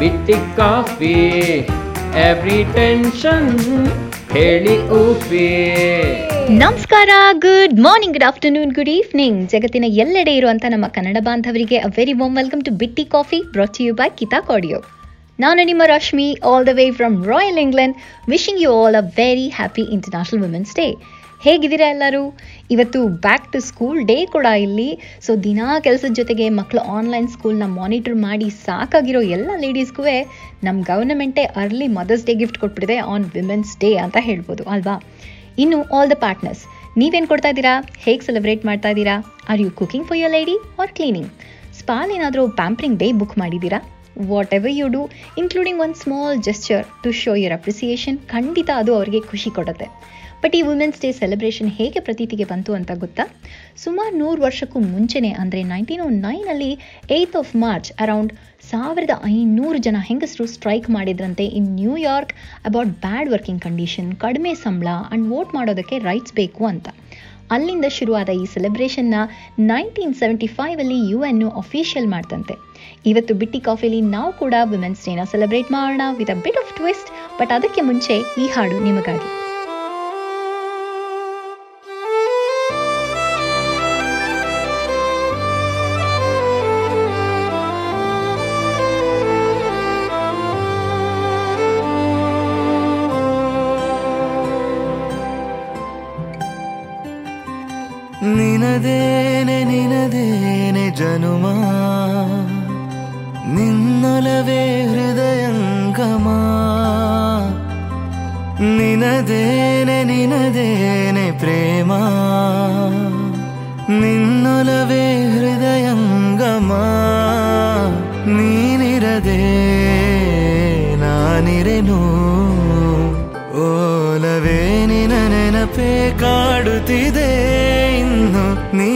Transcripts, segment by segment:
ಬಿಟ್ಟಿ coffee every tension ಹೇಳಿ ಊಫಿ ನಮಸ್ಕಾರ good morning good afternoon good evening ಜಗತ್ತಿನ ಎಲ್ಲೆಡೆ ಇರುವಂಥ ನಮ್ಮ ಕನ್ನಡ ಬಾಂಧವರಿಗೆ a very warm welcome to Bitti coffee brought you by Keisha ಕೋಡಿಯೋ ನಾನು ನಿಮ್ಮ Rashmi all the way from royal England wishing you all a very happy international women's day ಹೇಗಿದ್ದೀರಾ ಎಲ್ಲರೂ? ಇವತ್ತು ಬ್ಯಾಕ್ ಟು ಸ್ಕೂಲ್ ಡೇ ಕೂಡ ಇಲ್ಲಿ. So ದಿನಾ ಕೆಲಸದ ಜೊತೆಗೆ ಮಕ್ಕಳು ಆನ್ಲೈನ್ ಸ್ಕೂಲ್ನ ಮಾನಿಟರ್ ಮಾಡಿ ಸಾಕಾಗಿರೋ ಎಲ್ಲ ಲೇಡೀಸ್ಗೂ ನಮ್ಮ ಗವರ್ನಮೆಂಟೇ ಅರ್ಲಿ ಮದರ್ಸ್ ಡೇ ಗಿಫ್ಟ್ ಕೊಟ್ಬಿಟ್ಟಿದೆ ಆನ್ ವಿಮೆನ್ಸ್ ಡೇ ಅಂತ ಹೇಳ್ಬೋದು, ಅಲ್ವಾ? ಇನ್ನು ಆಲ್ ದ ಪಾರ್ಟ್ನರ್ಸ್ ನೀವೇನು ಕೊಡ್ತಾ ಇದ್ದೀರಾ? ಹೇಗೆ ಸೆಲೆಬ್ರೇಟ್ ಮಾಡ್ತಾ ಇದ್ದೀರಾ? Are you cooking for your lady or cleaning ಸ್ಪಾಲ್ ಏನಾದರೂ ಪ್ಯಾಂಪ್ರಿಂಗ್ ಡೇ ಬುಕ್ ಮಾಡಿದ್ದೀರಾ? Whatever you do including one small gesture to show your appreciation ಖಂಡಿತ ಅದು ಅವರಿಗೆ ಖುಷಿ ಕೊಡುತ್ತೆ. ಬಟ್ ಈ ವುಮೆನ್ಸ್ ಡೇ ಸೆಲೆಬ್ರೇಷನ್ ಹೇಗೆ ಪ್ರತೀತಿಗೆ ಬಂತು ಅಂತ ಗೊತ್ತಾ? ಸುಮಾರು ನೂರು ವರ್ಷಕ್ಕೂ ಮುಂಚೆನೇ ಅಂದರೆ ನೈನ್ಟೀನ್ ಓ ನೈನಲ್ಲಿ ಏಯ್ತ್ ಆಫ್ ಮಾರ್ಚ್ ಅರೌಂಡ್ ಸಾವಿರದ ಐನೂರು ಜನ ಹೆಂಗಸರು ಸ್ಟ್ರೈಕ್ ಮಾಡಿದ್ರಂತೆ in New York about bad working condition, ಕಡಿಮೆ ಸಂಬಳ ಆ್ಯಂಡ್ ವೋಟ್ ಮಾಡೋದಕ್ಕೆ ರೈಟ್ಸ್ ಬೇಕು ಅಂತ. ಅಲ್ಲಿಂದ ಶುರುವಾದ ಈ ಸೆಲೆಬ್ರೇಷನ್ನ ನೈನ್ಟೀನ್ ಸೆವೆಂಟಿ ಫೈವಲ್ಲಿ ಯು ಎನ್ ಅಫಿಷಿಯಲ್ ಮಾಡ್ತಂತೆ. ಇವತ್ತು ಬಿಟ್ಟಿ ಕಾಫಿಲಿ ನಾವು ಕೂಡ ವುಮೆನ್ಸ್ ಡೇನ ಸೆಲೆಬ್ರೇಟ್ ಮಾಡೋಣ with a bit of twist, but ಅದಕ್ಕೆ ಮುಂಚೆ ಈ ಹಾಡು ನಿಮಗಾಗಿ. ನಿನದೇನೆ ನಿನದೇನೆ ಜನುಮ. ನಿನ್ನೊಲವೇ ಹೃದಯಂಗಮ. ನಿನದೇನೆ ನಿನದೇನೆ ಪ್ರೇಮ. ನಿನ್ನೊಲವೇ ಹೃದಯಂಗಮ. ನೀನಿರದೆ, ನಾನಿರೆನು. ಓಲವೇ ನಿನ ನೆನಪೇ ಕಾಡುತ್ತಿದೆ. ಇನ್ನು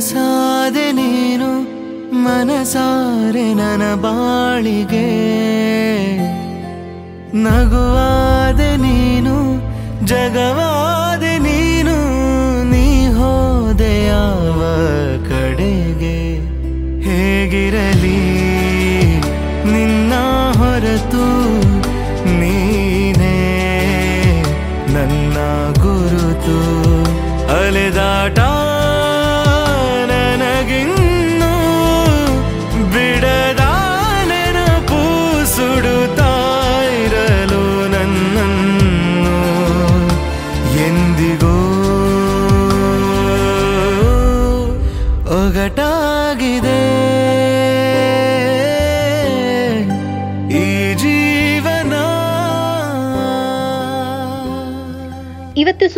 ನನಸಾದೆ ನೀನು ಮನಸಾರೆ ನನ್ನ ಬಾಳಿಗೆ. ನಗುವಾದೆ ನೀನು, ಜಗವಾದೆ ನೀನು, ನೀ ಹೋದೆ ಯಾವ ಕಡೆಗೆ. ಹೇಗಿರಲಿ ನಿನ್ನ ಹೊರತು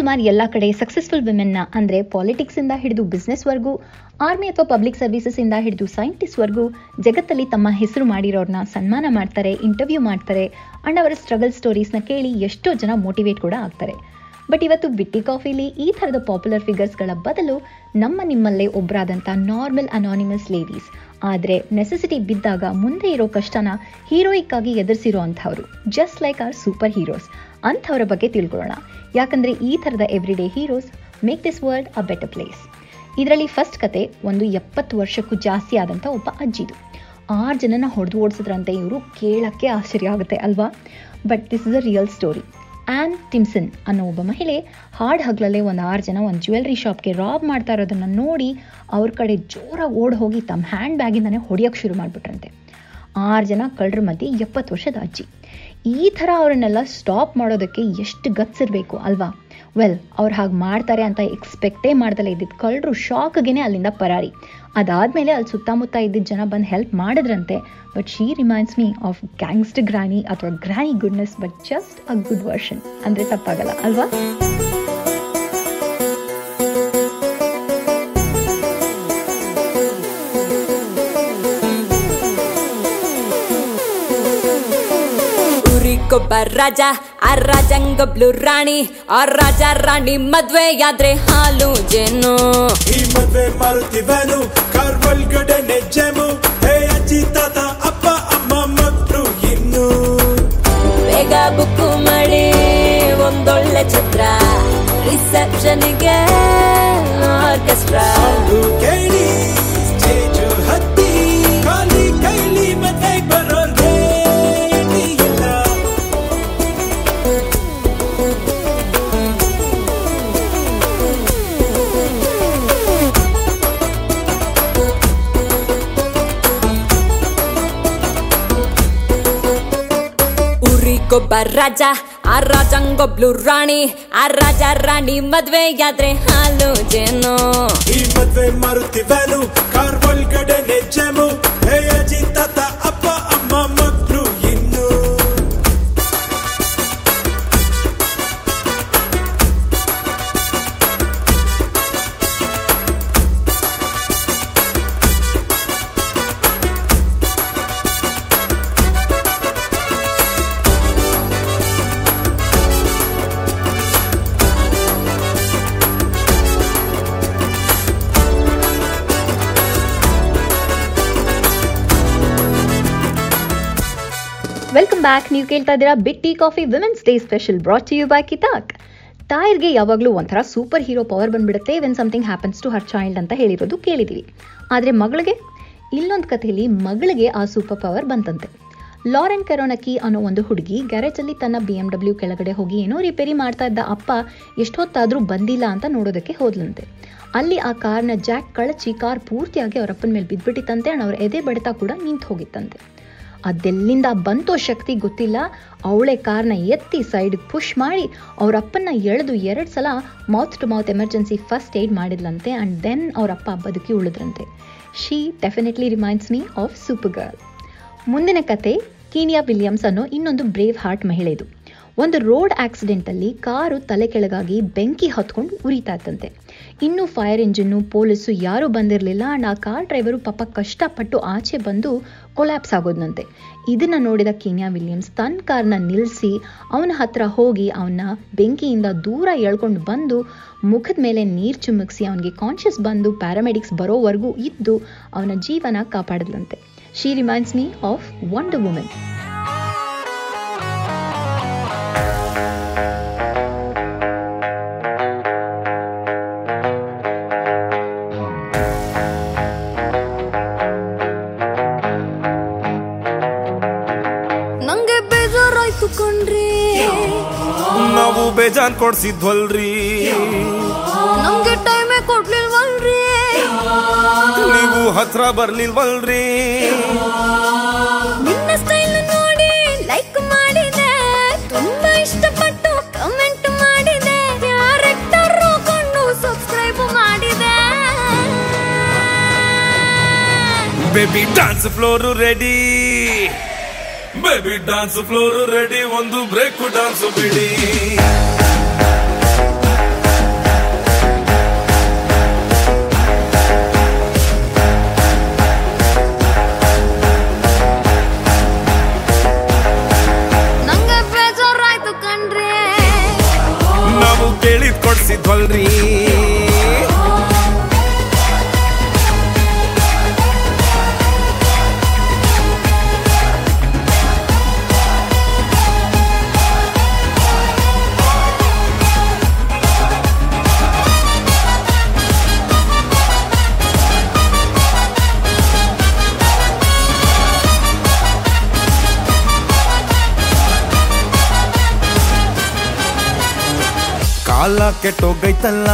ಸುಮಾರು ಎಲ್ಲ ಕಡೆ ಸಕ್ಸಸ್ಫುಲ್ ಅಂದ್ರೆ ಅಂದರೆ ಪಾಲಿಟಿಕ್ಸಿಂದ ಹಿಡಿದು ಬಿಸ್ನೆಸ್ವರೆಗೂ ಆರ್ಮಿ ಅಥವಾ ಪಬ್ಲಿಕ್ ಸರ್ವಿಸಸ್ಸಿಂದ ಹಿಡಿದು ಸೈಂಟಿಸ್ಟ್ವರೆಗೂ ಜಗತ್ತಲ್ಲಿ ತಮ್ಮ ಹೆಸರು ಮಾಡಿರೋರನ್ನ ಸನ್ಮಾನ ಮಾಡ್ತಾರೆ ಇಂಟರ್ವ್ಯೂ ಮಾಡ್ತಾರೆ ಅಂಡ್ ಅವರ ಸ್ಟ್ರಗಲ್ ಸ್ಟೋರೀಸ್ನ ಕೇಳಿ ಎಷ್ಟೋ ಜನ ಮೋಟಿವೇಟ್ ಕೂಡ ಆಗ್ತಾರೆ. ಬಟ್ ಇವತ್ತು ಬಿಟ್ಟಿ ಕಾಫಿಲಿ ಈ ಥರದ ಪಾಪ್ಯುಲರ್ ಫಿಗರ್ಸ್ಗಳ ಬದಲು ನಮ್ಮ ನಿಮ್ಮಲ್ಲೇ ಒಬ್ಬರಾದಂಥ ನಾರ್ಮಲ್ ಅನಾನಿಮಸ್ ಲೇಡೀಸ್ ಆದರೆ ನೆಸೆಸಿಟಿ ಬಿದ್ದಾಗ ಮುಂದೆ ಇರೋ ಕಷ್ಟನ ಹೀರೋಯಿಕ್ ಆಗಿ ಎದುರಿಸಿರೋ ಅಂಥವ್ರು just like our super heroes ಅಂಥವ್ರ ಬಗ್ಗೆ ತಿಳ್ಕೊಳ್ಳೋಣ. ಯಾಕಂದರೆ ಈ ಥರದ everyday heroes make this world a better place ಇದರಲ್ಲಿ ಫಸ್ಟ್ ಕತೆ ಒಂದು ಎಪ್ಪತ್ತು ವರ್ಷಕ್ಕೂ ಜಾಸ್ತಿ ಆದಂಥ ಒಬ್ಬ ಅಜ್ಜಿದು. ಆರು ಜನನ ಹೊಡೆದು ಓಡಿಸಿದ್ರಂತೆ ಇವರು ಕೇಳೋಕ್ಕೆ ಆಶ್ಚರ್ಯ ಆಗುತ್ತೆ ಅಲ್ವಾ? But this is a real story Ann Timson ಅನ್ನೋ ಒಬ್ಬ ಮಹಿಳೆ ಹಾಡು ಹಗಲಲ್ಲೇ ಒಂದು ಆರು ಜನ ಒಂದು ಜ್ಯುವೆಲ್ರಿ ಶಾಪ್ಗೆ ರಾಬ್ ಮಾಡ್ತಾ ಇರೋದನ್ನು ನೋಡಿ ಅವ್ರ ಕಡೆ ಜೋರಾಗಿ ಓಡ್ ಹೋಗಿ ತಮ್ಮ ಹ್ಯಾಂಡ್ ಬ್ಯಾಗಿಂದನೇ ಹೊಡೆಯೋಕ್ಕೆ ಶುರು ಮಾಡಿಬಿಟ್ರಂತೆ. ಆರು ಜನ ಕಳ್ಳರ ಮಧ್ಯೆ ಎಪ್ಪತ್ತು ವರ್ಷದ ಅಜ್ಜಿ. ಈ ಥರ ಅವರನ್ನೆಲ್ಲ ಸ್ಟಾಪ್ ಮಾಡೋದಕ್ಕೆ ಎಷ್ಟು ಗತ್ಸಿರಬೇಕು ಅಲ್ವಾ? ವೆಲ್ ಅವ್ರು ಹಾಗೆ ಮಾಡ್ತಾರೆ ಅಂತ ಎಕ್ಸ್ಪೆಕ್ಟೇ ಮಾಡ್ದಲೇ ಇದ್ದಿದ್ದು ಕಳ್ಳರು ಶಾಕ್ಗೆ ಅಲ್ಲಿಂದ ಪರಾರಿ. ಅದಾದಮೇಲೆ ಅಲ್ಲಿ ಸುತ್ತಮುತ್ತ ಇದ್ದಿದ್ದ ಜನ ಬಂದು ಹೆಲ್ಪ್ ಮಾಡಿದ್ರಂತೆ. But she reminds me of gangster granny ಅಥವಾ granny goodness but just a good version ಅಂದರೆ ತಪ್ಪಾಗಲ್ಲ, ಅಲ್ವಾ? ಊರಿಗೊಬ್ಬ ರಾಜ ಆ ಬ್ಲೂ ರಾಣಿ ಆ ರಾಜ ರಾಣಿ ಮದ್ವೆಯಾದ್ರೆ ಹಾಲು ಜೇನು. ಈ ಮದ್ವೆ ಮಾರುತ್ತಿವನು ಕಾರ್ಬಲ್ ಒಳಗಡೆ ನೆಜ್ಜೆಮು ಹೇ ಅಜ್ಜಿ ತಾತ ಅಪ್ಪ ಅಮ್ಮ ಮಕ್ಕಳು ಇನ್ನು. ಬೇಗ ಬುಕ್ಕು ಮಾಡಿ ಒಂದೊಳ್ಳೆ ಚಿತ್ರ ರಿಸೆಪ್ಷನ್ಗೆ ಆರ್ಕೆಸ್ಟ್ರಾ. ರಾಜ ಆ ರಾಜಂಗೊಬ್ಳು ರಾಣಿ ಆ ರಾಜ ರಾಣಿ ಮದ್ವೆಯಾದ್ರೆ ಹಾಲು ಜೇನು ಈ ಮದ್ವೆ ಮಾರುತ್ತಿವನು ಕಾರ್ ಒಳಗಡೆ ನೆಜ್ಜೆಮು ನೀವು ಕೇಳ್ತಾ ಇದ್ದೀರಾ ಬಿಟ್ಟಿ coffee women's day special brought you by ಕಿತಾಕ್ ತಾಯಿರ್ಗೆ ಯಾವಾಗಲೂ ಒಂಥರ ಸೂಪರ್ ಹೀರೋ ಪವರ್ ಬಂದ್ಬಿಡುತ್ತೆ when something happens to her child ಅಂತ ಹೇಳಿರೋದು ಕೇಳಿದ್ದೀವಿ ಆದರೆ ಮಗಳಿಗೆ? ಇಲ್ಲೊಂದು ಕಥೆಯಲ್ಲಿ ಮಗಳಿಗೆ ಆ ಸೂಪರ್ ಪವರ್ ಬಂತಂತೆ. ಲಾರೆನ್ ಕರೋನಕಿ ಅನ್ನೋ ಒಂದು ಹುಡುಗಿ ಗ್ಯಾರೇಜಲ್ಲಿ ತನ್ನ ಬಿ ಎಂ ಡಬ್ಲ್ಯೂ ಕೆಳಗಡೆ ಹೋಗಿ ಏನೋ ರಿಪೇರಿ ಮಾಡ್ತಾ ಇದ್ದ ಅಪ್ಪ ಎಷ್ಟೊತ್ತಾದರೂ ಬಂದಿಲ್ಲ ಅಂತ ನೋಡೋದಕ್ಕೆ ಹೋದ್ಲಂತೆ. ಅಲ್ಲಿ ಆ ಕಾರ್ನ ಜಾಕ್ ಕಳಚಿ ಕಾರ್ ಪೂರ್ತಿಯಾಗಿ ಅವರಪ್ಪನ ಮೇಲೆ ಬಿದ್ದುಬಿಟ್ಟಿತ್ತಂತೆ ಅಣ್ಣ ಅವರ ಎದೆ ಬಡಿತ ಕೂಡ ನಿಂತು ಹೋಗಿತ್ತಂತೆ ಅದೆಲ್ಲಿಂದ ಬಂತೋ ಶಕ್ತಿ ಗೊತ್ತಿಲ್ಲ. ಅವಳೆ ಕಾರ್ನ ಎತ್ತಿ ಸೈಡ್ಗೆ ಪುಷ್ ಮಾಡಿ ಅವ್ರ ಅಪ್ಪನ್ನ ಎಳೆದು ಎರಡು ಸಲ mouth to mouth emergency first aid ಮಾಡಿದ್ಲಂತೆ and then ಅವರಪ್ಪ ಬದುಕಿ ಉಳಿದ್ರಂತೆ. She definitely reminds me of super girl ಮುಂದಿನ ಕತೆ ಕೀನಿಯಾ ವಿಲಿಯಮ್ಸ್ ಅನ್ನೋ ಇನ್ನೊಂದು ಬ್ರೇವ್ ಹಾರ್ಟ್ ಮಹಿಳೆದು. ಒಂದು ರೋಡ್ ಆಕ್ಸಿಡೆಂಟಲ್ಲಿ ಕಾರು ತಲೆ ಕೆಳಗಾಗಿ ಬೆಂಕಿ ಹೊತ್ಕೊಂಡು ಉರಿತಾ ಇತ್ತಂತೆ ಇನ್ನು ಫೈರ್ ಇಂಜಿನ್ನು ಪೊಲೀಸು ಯಾರೂ ಬಂದಿರಲಿಲ್ಲ ಆ್ಯಂಡ್ ಆ ಕಾರ್ ಡ್ರೈವರು ಪಾಪ ಕಷ್ಟಪಟ್ಟು ಆಚೆ ಬಂದು ಕೊಲ್ಯಾಪ್ಸ್ ಆಗೋದ್ನಂತೆ. ಇದನ್ನು ನೋಡಿದ ಕೀನ್ಯಾ ವಿಲಿಯಮ್ಸ್ ತನ್ನ ಕಾರ್ನ ನಿಲ್ಲಿಸಿ ಅವನ ಹತ್ರ ಹೋಗಿ ಅವನ್ನ ಬೆಂಕಿಯಿಂದ ದೂರ ಎಳ್ಕೊಂಡು ಬಂದು ಮುಖದ ಮೇಲೆ ನೀರು ಚುಮುಕ್ಸಿ ಅವನಿಗೆ ಕಾನ್ಷಿಯಸ್ ಬಂದು ಪ್ಯಾರಾಮೆಡಿಕ್ಸ್ ಬರೋವರೆಗೂ ಇದ್ದು ಅವನ ಜೀವನ ಕಾಪಾಡಿದ್ಲಂತೆ. She reminds me of wonder women ಬೇಜಾನ್ ಕೊಡ್ಸಿದ್ವಲ್ರಿ ನಮ್ಗೆ ಟೈಮೇ ಕೊಡ್ಲಿಲ್ವಲ್ರಿ. ನೀವು ಹತ್ರ ಬರ್ಲಿಲ್ವಲ್ರಿ. ನಿನ್ನ ಸ್ಟೈಲ್ ನೋಡಿ ಲೈಕ್ ಮಾಡಿದೆ. ತುಂಬಾ ಇಷ್ಟಪಟ್ಟು ಕಮೆಂಟ್ ಮಾಡಿದೆ. ಕ್ಯಾರೆಕ್ಟರ್ ಕೊಂಡು ಸಬ್ಸ್ಕ್ರೈಬ್ ಮಾಡಿದೆ. Baby dance floor ready baby dance floor ready ಒಂದು ಬ್ರೇಕ್ ಡಾನ್ಸ್ ಬಿಡಿ. ಕೇಳಿದ್ ಕೊಡ್ಸಿದ್ವಲ್ರಿ? ಕಾಲ ಕೆಟ್ಟೋಗೈತಲ್ಲ.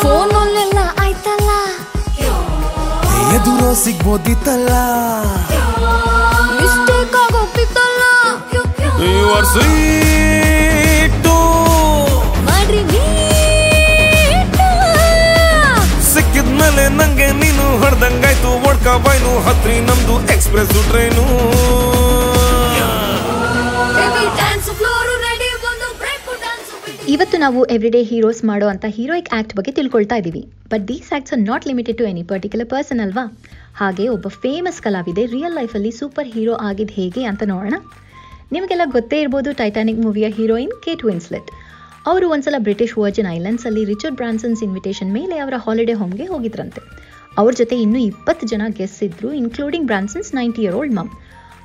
ಫೋನಲ್ಲೆಲ್ಲ ಆಯ್ತಲ್ಲ? ಎದುರೋ ಸಿಗ್ಬೋದಿತ್ತಲ್ಲ. ಮಿಸ್ಟೇಕ್ ಆಗೋಗ್ತಿತ್ತಲ್ಲ? ಯು ಆರ್ ಸ್ವೀಟ್ ಮಾಡ್ರಿ ಸಿಕ್ಕಿದ್ಮೇಲೆ ನಂಗೆ ನೀನು ಹೊಡೆದಂಗಾಯ್ತು. ಒಡ್ಕ ಬಾಯ್ನು ಹತ್ರಿ ನಮ್ದು ಎಕ್ಸ್ಪ್ರೆಸ್ ಟ್ರೈನು ಇವತ್ತು ನಾವು ಎವ್ರಿಡೇ ಹೀರೋಸ್ ಮಾಡೋ ಅಂತ ಹೀರೋಯಿಕ್ ಆಕ್ಟ್ ಬಗ್ಗೆ ತಿಳ್ಕೊಳ್ತಾ ಇದ್ದೀವಿ. But these acts are not limited to any particular person ಅಲ್ವಾ? ಹಾಗೆ ಒಬ್ಬ ಫೇಮಸ್ ಕಲಾವಿದೆ ರಿಯಲ್ ಲೈಫಲ್ಲಿ ಸೂಪರ್ ಹೀರೋ ಆಗಿದ್ದು ಹೇಗೆ ಅಂತ ನೋಡೋಣ. ನಿಮಗೆಲ್ಲ ಗೊತ್ತೇ ಇರ್ಬೋದು ಟೈಟಾನಿಕ್ ಮೂವಿಯ ಹೀರೋಯಿನ್ ಕೇಟ್ ವಿನ್ಸ್ಲೆಟ್ ಅವರು ಒಂದ್ಸಲ ಬ್ರಿಟಿಷ್ ವರ್ಜಿನ್ ಐಲ್ಯಾಂಡ್ಸಲ್ಲಿ ರಿಚರ್ಡ್ ಬ್ರಾನ್ಸನ್ಸ್ ಇನ್ವಿಟೇಷನ್ ಮೇಲೆ ಅವರ ಹಾಲಿಡೇ ಹೋಮ್ಗೆ ಹೋಗಿದ್ರಂತೆ. ಅವ್ರ ಜೊತೆ ಇನ್ನೂ ಇಪ್ಪತ್ತು ಜನ ಗೆಸ್ಟ್ ಇದ್ರು including Branson's ninety year old mum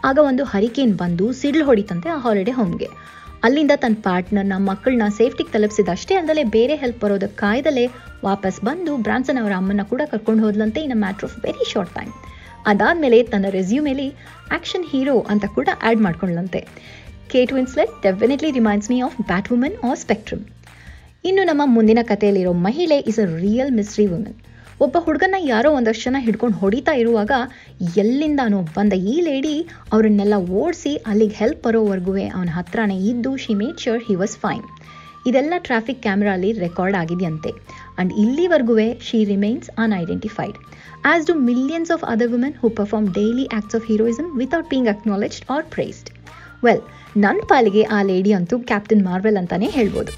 ಆಗ ಒಂದು ಹರಿಕೇನ್ ಬಂದು ಸಿಡ್ಲು ಹೊಡಿತಂತೆ ಆ ಹಾಲಿಡೇ ಹೋಮ್ಗೆ ಅಲ್ಲಿಂದ ತನ್ನ ಪಾರ್ಟ್ನರ್ನ ಮಕ್ಕಳನ್ನ ಸೇಫ್ಟಿಗೆ ತಲುಪಿಸಿದಷ್ಟೇ ಅಲ್ಲದೆ ಬೇರೆ ಹೆಲ್ಪ್ ಬರೋದಕ್ಕೆ ಕಾಯ್ದಲೇ ವಾಪಸ್ ಬಂದು ಬ್ರಾನ್ಸನ್ ಅವರ ಅಮ್ಮನ ಕೂಡ ಕರ್ಕೊಂಡು ಹೋದ್ಲಂತೆ in matter of very short time ಅದಾದಮೇಲೆ ತನ್ನ ರೆಸ್ಯೂಮೇಲಿ ಆಕ್ಷನ್ ಹೀರೋ ಅಂತ ಕೂಡ add ಮಾಡ್ಕೊಂಡ್ಲಂತೆ. Kate Winslet definitely reminds me of bat woman or spectrum ಇನ್ನು ನಮ್ಮ ಮುಂದಿನ ಕಥೆಯಲ್ಲಿರೋ ಮಹಿಳೆ is a real mystery woman ಒಬ್ಬ ಹುಡುಗನ ಯಾರೋ ಒಂದಷ್ಟು ಜನ ಹಿಡ್ಕೊಂಡು ಹೊಡಿತಾ ಇರುವಾಗ ಎಲ್ಲಿಂದಾನೋ ಬಂದ ಈ ಲೇಡಿ ಅವರನ್ನೆಲ್ಲ ಓಡಿಸಿ ಅಲ್ಲಿಗೆ ಹೆಲ್ಪ್ ಬರೋವರೆಗೂ ಅವನ ಹತ್ರನೇ ಇದ್ದು she made sure he was fine ಇದೆಲ್ಲ ಟ್ರಾಫಿಕ್ ಕ್ಯಾಮ್ರಾಲಿ ರೆಕಾರ್ಡ್ ಆಗಿದೆಯಂತೆ. ಅಂಡ್ ಇಲ್ಲಿವರೆಗೂ she remains unidentified as do millions of other women who perform daily acts of heroism without being acknowledged or praised well ನನ್ನ ಪಾಲಿಗೆ ಆ ಲೇಡಿ ಅಂತೂ captain Marvel ಅಂತಾನೆ ಹೇಳ್ಬೋದು.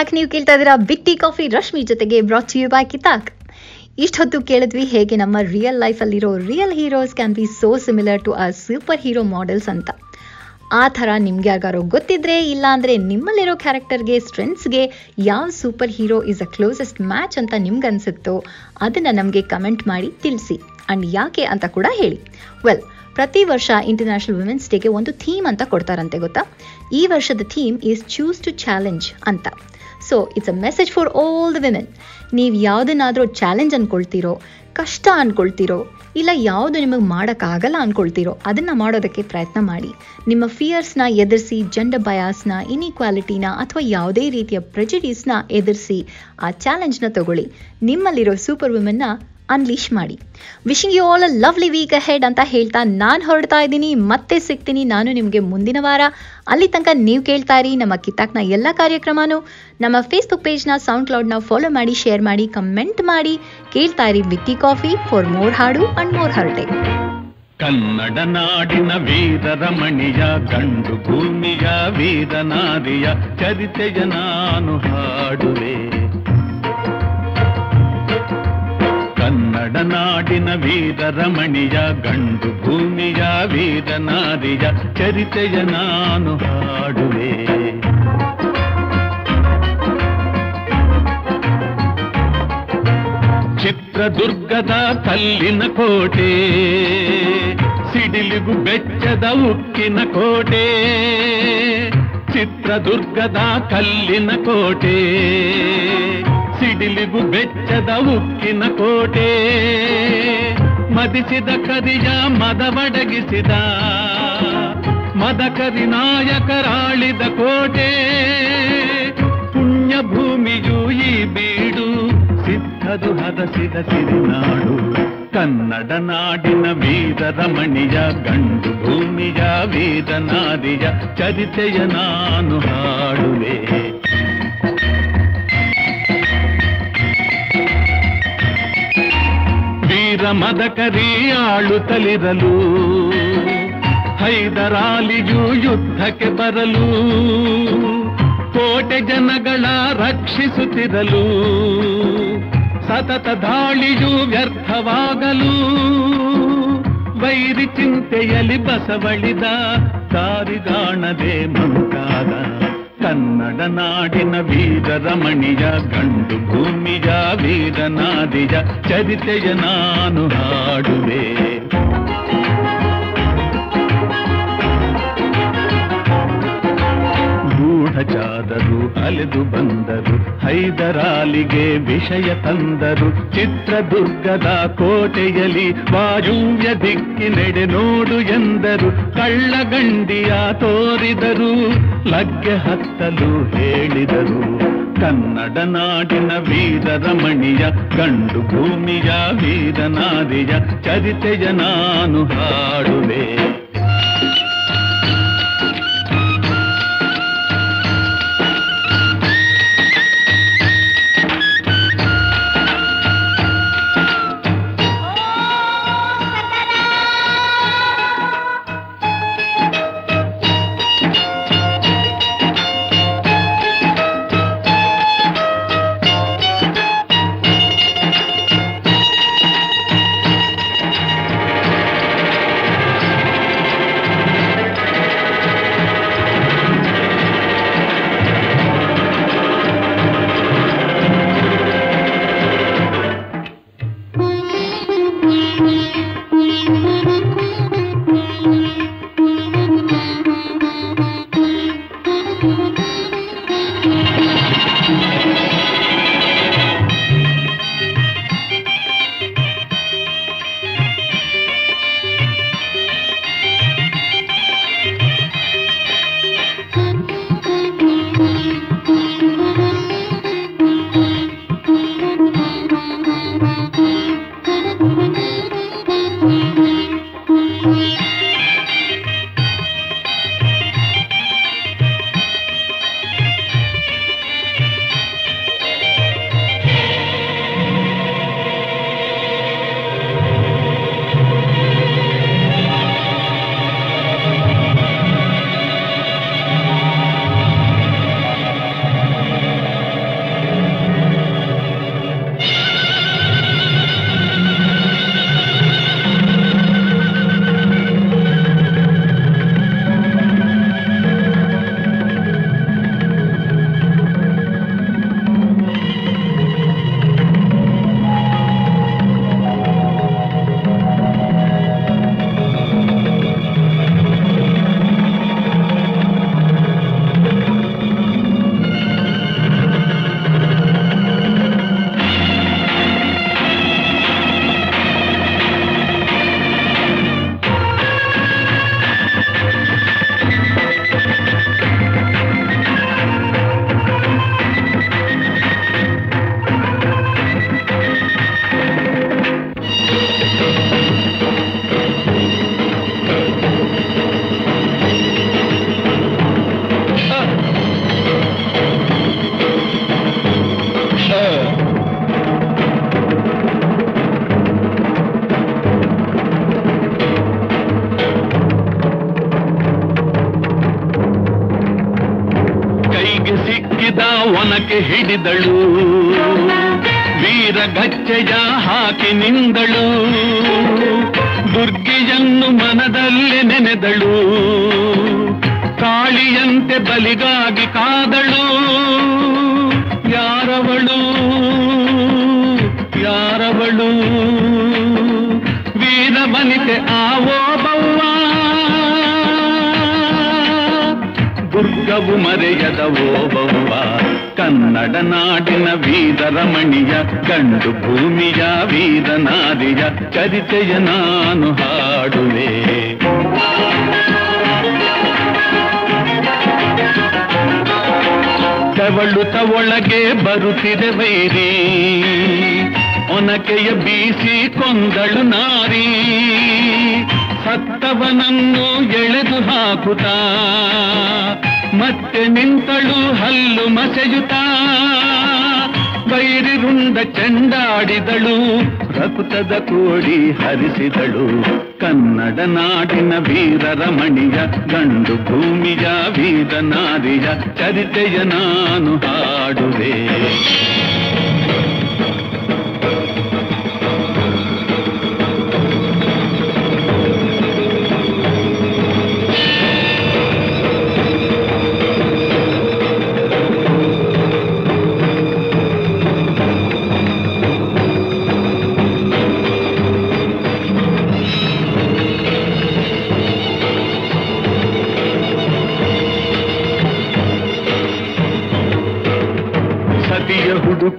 ಬ್ಯಾಕ್ ನೀವು ಕೇಳ್ತಾ ಇದ್ದೀರಾ ಬಿಟ್ಟಿ ಕಾಫಿ ರಶ್ಮಿ ಜೊತೆಗೆ ಬ್ರಾಚ್ ಯು ಬೈ ಕಿತಾಕ್ ಇಷ್ಟೊತ್ತು ಕೇಳಿದ್ವಿ ಹೇಗೆ ನಮ್ಮ real ಲೈಫಲ್ಲಿರೋ real heroes can be so similar to ಆ ಸೂಪರ್ ಹೀರೋ ಮಾಡೆಲ್ಸ್ ಅಂತ. ಆ ಥರ ನಿಮ್ಗೆ ಯಾರಿಗಾರೋ ಗೊತ್ತಿದ್ರೆ ಇಲ್ಲ ಅಂದರೆ ನಿಮ್ಮಲ್ಲಿರೋ ಕ್ಯಾರೆಕ್ಟರ್ಗೆ ಸ್ಟ್ರೆಂತ್ಸ್ಗೆ ಯಾವ super hero is a closest match ಅಂತ ನಿಮ್ಗೆ ಅನ್ಸುತ್ತೋ ಅದನ್ನು ನಮಗೆ ಕಮೆಂಟ್ ಮಾಡಿ ತಿಳಿಸಿ. ಅಂಡ್ ಯಾಕೆ ಅಂತ ಕೂಡ ಹೇಳಿ. ವೆಲ್ ಪ್ರತಿ ವರ್ಷ ಇಂಟರ್ನ್ಯಾಷನಲ್ ವುಮೆನ್ಸ್ ಡೇಗೆ ಒಂದು ಥೀಮ್ ಅಂತ ಕೊಡ್ತಾರಂತೆ ಗೊತ್ತಾ? ಈ ವರ್ಷದ theme is choose to challenge ಅಂತ. So it's a message for all the women ನೀವು ಯಾವುದನ್ನಾದರೂ ಚಾಲೆಂಜ್ ಅಂದ್ಕೊಳ್ತೀರೋ ಕಷ್ಟ ಅಂದ್ಕೊಳ್ತೀರೋ ಇಲ್ಲ ಯಾವುದು ನಿಮಗೆ ಮಾಡೋಕ್ಕಾಗಲ್ಲ ಅಂದ್ಕೊಳ್ತೀರೋ ಅದನ್ನು ಮಾಡೋದಕ್ಕೆ ಪ್ರಯತ್ನ ಮಾಡಿ. ನಿಮ್ಮ ಫಿಯರ್ಸ್ನ ಎದುರಿಸಿ ಜೆಂಡರ್ ಬಯಾಸ್ನ ಇನ್ಇಕ್ವಾಲಿಟಿನ ಅಥವಾ ಯಾವುದೇ ರೀತಿಯ ಪ್ರೆಜಡೀಸ್ನ ಎದುರಿಸಿ ಆ ಚಾಲೆಂಜ್ನ ತಗೊಳ್ಳಿ. ನಿಮ್ಮಲ್ಲಿರೋ ಸೂಪರ್ ವುಮೆನ್ನ ಅನ್ಲೀಶ್ ಮಾಡಿ. Wishing you all a lovely weekend ಅಂತ ಹೇಳ್ತಾ ನಾನು ಹೊರಡ್ತಾ ಇದ್ದೀನಿ. ಮತ್ತೆ ಸಿಗ್ತೀನಿ ನಾನು ನಿಮಗೆ ಮುಂದಿನ ವಾರ. ಅಲ್ಲಿ ತನಕ ನೀವು ಕೇಳ್ತಾ ಇರಿ ನಮ್ಮ ಕಿತ್ತಾಕ್ನ ಎಲ್ಲ ಕಾರ್ಯಕ್ರಮನೂ. ನಮ್ಮ ಫೇಸ್ಬುಕ್ ಪೇಜ್ನ ಸೌಂಡ್ ಕ್ಲೌಡ್ನ ಫಾಲೋ ಮಾಡಿ ಶೇರ್ ಮಾಡಿ ಕಮೆಂಟ್ ಮಾಡಿ. ಕೇಳ್ತಾ ಇರಿ ವಿತ್ತಿ ಕಾಫಿ ಫಾರ್ ಮೋರ್ ಹಾಡು ಅಂಡ್ ಮೋರ್ ಹರ್ಟೆ. ಕನ್ನಡ ನಾಡಿನ ವೀರರ ಮಣಿಯ ಗಂಡು ಭೂಮಿಯ ವೀರನಾದಿಯ ಚರಿತೆಯ ನಾನು ಹಾಡುವೆ. ಕನ್ನಡ ನಾಡಿನ ವೀರರ ಮಣಿಯ ಗಂಡು ಭೂಮಿಯ ವೀರನಾದಿಯ ಚರಿತೆಯ ನಾನು ಹಾಡುವೆ ಚಿತ್ರದುರ್ಗದ ಕಲ್ಲಿನ ಕೋಟೆ ಸಿಡಿಲಿಗು ಬೆಚ್ಚದ ಉಕ್ಕಿನ ಕೋಟೆ ಚಿತ್ರದುರ್ಗದ ಕಲ್ಲಿನ ಕೋಟೆ ಸಿಡಿಲಿಗು ಬೆಚ್ಚದ ಉಕ್ಕಿನ ಕೋಟೆ. ಮದಿಸಿದ ಕರಿಯ ಮದವಡಗಿಸಿದ ಮದಕರಿ ನಾಯಕರಾಳಿದ ಕೋಟೆ. ಪುಣ್ಯ ಭೂಮಿಯು ಈ ಬೀಡು ಸಿದ್ಧದು ಹದಸಿದ ಸಿರಿನಾಡು. ಕನ್ನಡ ನಾಡಿನ ವೀರರ ಮಣಿಯ ಗಂಡು ಭೂಮಿಯ ವೀರನಾದಿಯ ಚರಿತೆಯ ನಾನು ಹಾಡುವೆ. ವೀರ ಮದಕರಿ ಆಳುತ್ತಲಿರಲು ಹೈದರಾಲಿಯು ಯುದ್ಧಕ್ಕೆ ಬರಲು, ಕೋಟೆ ಜನಗಳ ರಕ್ಷಿಸುತ್ತಿರಲು, ಸತತ ದಾಳಿಯು ವ್ಯರ್ಥವಾಗಲು, ವೈರಿ ಚಿಂತೆಯಲ್ಲಿ ಬಸವಳಿದ ದಾರಿಗಾಣದೆ ಮುಂತಾದ ಕನ್ನಡ ನಾಡಿನ ವೀರರ ಮಣಿಯ ಗಂಡು ಭೂಮಿಯ ವೀರನಾದಿಯ ಚರಿತೆಯ ನಾನು ಹಾಡುವೆ. ಗೂಢಚಾರರು ಅಲೆದು ಬಂದರು, ಹೈದರಾಲಿಗೆ ವಿಷಯ ತಂದರು. ಚಿತ್ರದುರ್ಗದ ಕೋಟೆಯಲ್ಲಿ ವಾಯುವ್ಯ ದಿಕ್ಕಿನೆಡೆ ನೋಡು ಎಂದರು. ಕಳ್ಳಗಂಡಿಯ ತೋರಿದರು, ಲಗ್ಗೆ ಹತ್ತಲು ಹೇಳಿದರು. ಕನ್ನಡ ನಾಡಿನ ವೀರರ ಮಣಿಯ ಗಂಡು ಭೂಮಿಯ ವೀರನಾದಿಯ, ಚರಿತೆಯ ನಾನು ಹಾಡುವೆ. ಒನಕೆ ಹಿಡಿದಳು. ವೀರ ಗಚ್ಚೆಯ ಹಾಕಿ ನಿಂದಳು. ದುರ್ಗಿಯನ್ನು ಮನದಲ್ಲಿ ನೆನೆದಳು. ಕಾಳಿಯಂತೆ ಬಲಿಗಾಗಿ ಕಾದಳು. ಯಾರವಳು? ಯಾರವಳು? ವೀರ ಬನಿತೆ ಆವೋ ಬವ್ವ. ದುರ್ಗವು ಮರೆಯದ ಓಬವ್ವ ಕನ್ನಡ ನಾಡಿನ ವೀರರಮಣಿಯ, ಕಂಡು ಭೂಮಿಯ ವೀರನಾರಿಯ ಚರಿತೆಯ ನಾನು ಹಾಡುವೆ. ತವಳುತ ಒಳಗೆ ಬರುತ್ತಿದೆ ವೈರಿ, ಒನಕೆಯ ಬೀಸಿ ಕೊಂದಳು ನಾರಿ. ಸತ್ತವನನ್ನು ಎಳೆದು ಹಾಕುತ್ತಾ ಮತ್ತೆ ನಿಂತಳು ಹಲ್ಲು ಮಸೆಯುತಾ ಬೈರಿ ರುಂಡ ಚೆಂಡಾಡಿದಳು, ರಕುತದ ಕೋಡಿ ಹರಿಸಿದಳು. ಕನ್ನಡ ನಾಡಿನ ವೀರರಮಣಿಯ ಗಂಡು ಭೂಮಿಯ ವೀರನಾರಿಯ ಚರಿತೆಯ ನಾನು ಹಾಡುವೆ.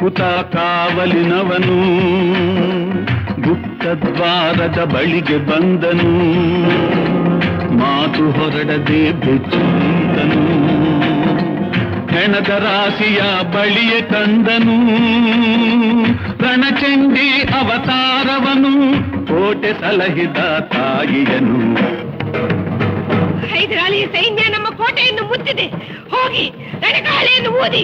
ಹುಡುಕುತ ಕಾವಲಿನವನು ಗುಪ್ತದ್ವಾರದ ಬಳಿಗೆ ಬಂದನು, ಮಾತು ಹೊರಡದೆ ಬೆಚ್ಚುಂತನು. ಹೆಣದ ರಾಶಿಯ ಬಳಿಯ ತಂದನು, ರಣಚಂಡಿ ಅವತಾರವನು, ಕೋಟೆ ಸಲಹಿದ ತಾಯಿಯನು. ಹೈದರಾಲಿಯ ಸೈನ್ಯ ನಮ್ಮ ಕೋಟೆಯನ್ನು ಮುತ್ತಿದೆ. ಹೋಗಿ ರಣಗಾಳಿಯನ್ನು ಊದಿ.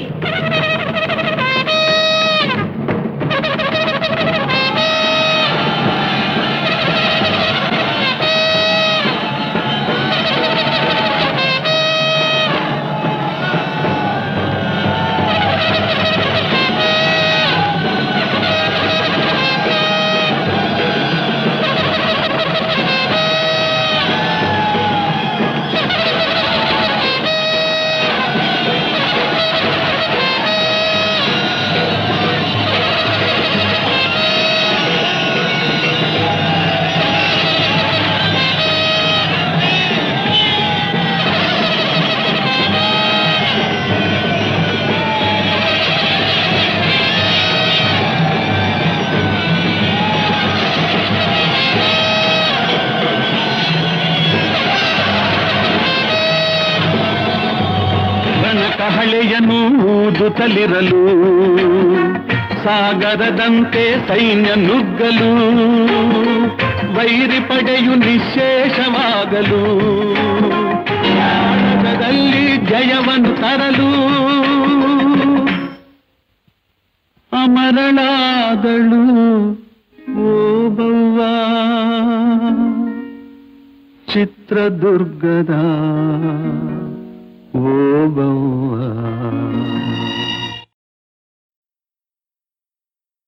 ಊದುತ್ತಲಿರಲು ಸಾಗರದಂತೆ ಸೈನ್ಯ ನುಗ್ಗಲು ವೈರಿ ಪಡೆಯು ನಿಶೇಷವಾಗಲು ಭಾರತದಲ್ಲಿ ಜಯವನ್ನು ತರಲು ಅಮರಳಾದಳು ಓಬವ್ವ ಚಿತ್ರದುರ್ಗದ Oh, boy.